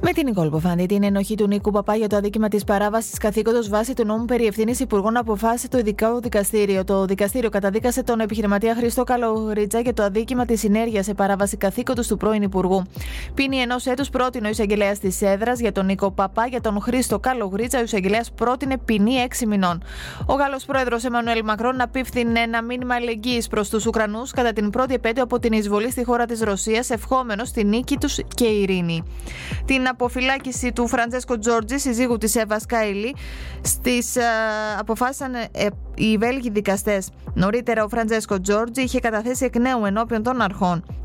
Με την Νικόλ Ποφάντη, την ενοχή του Νίκου Παπά για το αδίκημα της παράβασης καθήκοντος βάσει του νόμου περί ευθύνης υπουργών αποφάσισε το ειδικό δικαστήριο. Το δικαστήριο καταδίκασε τον επιχειρηματία Χριστό Καλογρίτσα για το αδίκημα της συνέργειας σε παράβαση καθήκοντος του πρώην Υπουργού. Πίνει ενός έτους πρότεινε ο εισαγγελέας της έδρας για τον Νίκο Παπά, για τον Χρήστο Καλογρίτσα. Ο εισαγγελέας πρότεινε ποινή 6 μηνών. Ο Γάλλος πρόεδρος Εμμανουέλ Μακρόν απίφθινε ένα μήνυμα αλληλεγγύης προς τους Ουκρανούς κατά την πρώτη επέτειο από την εισβολή στη χώρα της Ρωσίας, ευχόμενος τη νίκη τους και ειρήνη. Την αποφυλάκηση του Φραντζέσκο Τζόρτζη, συζύγου της Εύα Κάιλι, στις, ε, αποφάσισαν ε, οι Βέλγοι δικαστές. Νωρίτερα, ο Φραντζέσκο Τζόρτζη είχε καταθέσει εκ νέου ενώπιον των αρχών.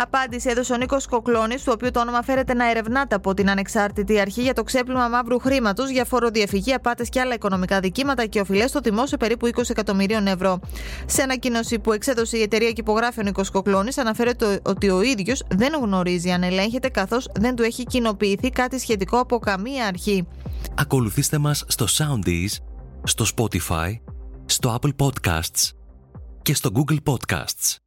Απάντηση έδωσε ο Νίκος Κοκλώνης, του οποίου το όνομα φέρεται να ερευνάται από την ανεξάρτητη αρχή για το ξέπλυμα μαύρου χρήματος, για φοροδιαφυγή, απάτες και άλλα οικονομικά αδικήματα και οφειλές στο δημόσιο περίπου 20 εκατομμυρίων ευρώ. Σε ανακοίνωση που εξέδωσε η εταιρεία και υπογράφει ο Νίκος Κοκλώνης, αναφέρεται ότι ο ίδιος δεν γνωρίζει αν ελέγχεται καθώς δεν του έχει κοινοποιηθεί κάτι σχετικό από καμία αρχή. Ακολουθήστε μας στο Soundees, στο Spotify, στο Apple Podcasts και στο Google Podcasts.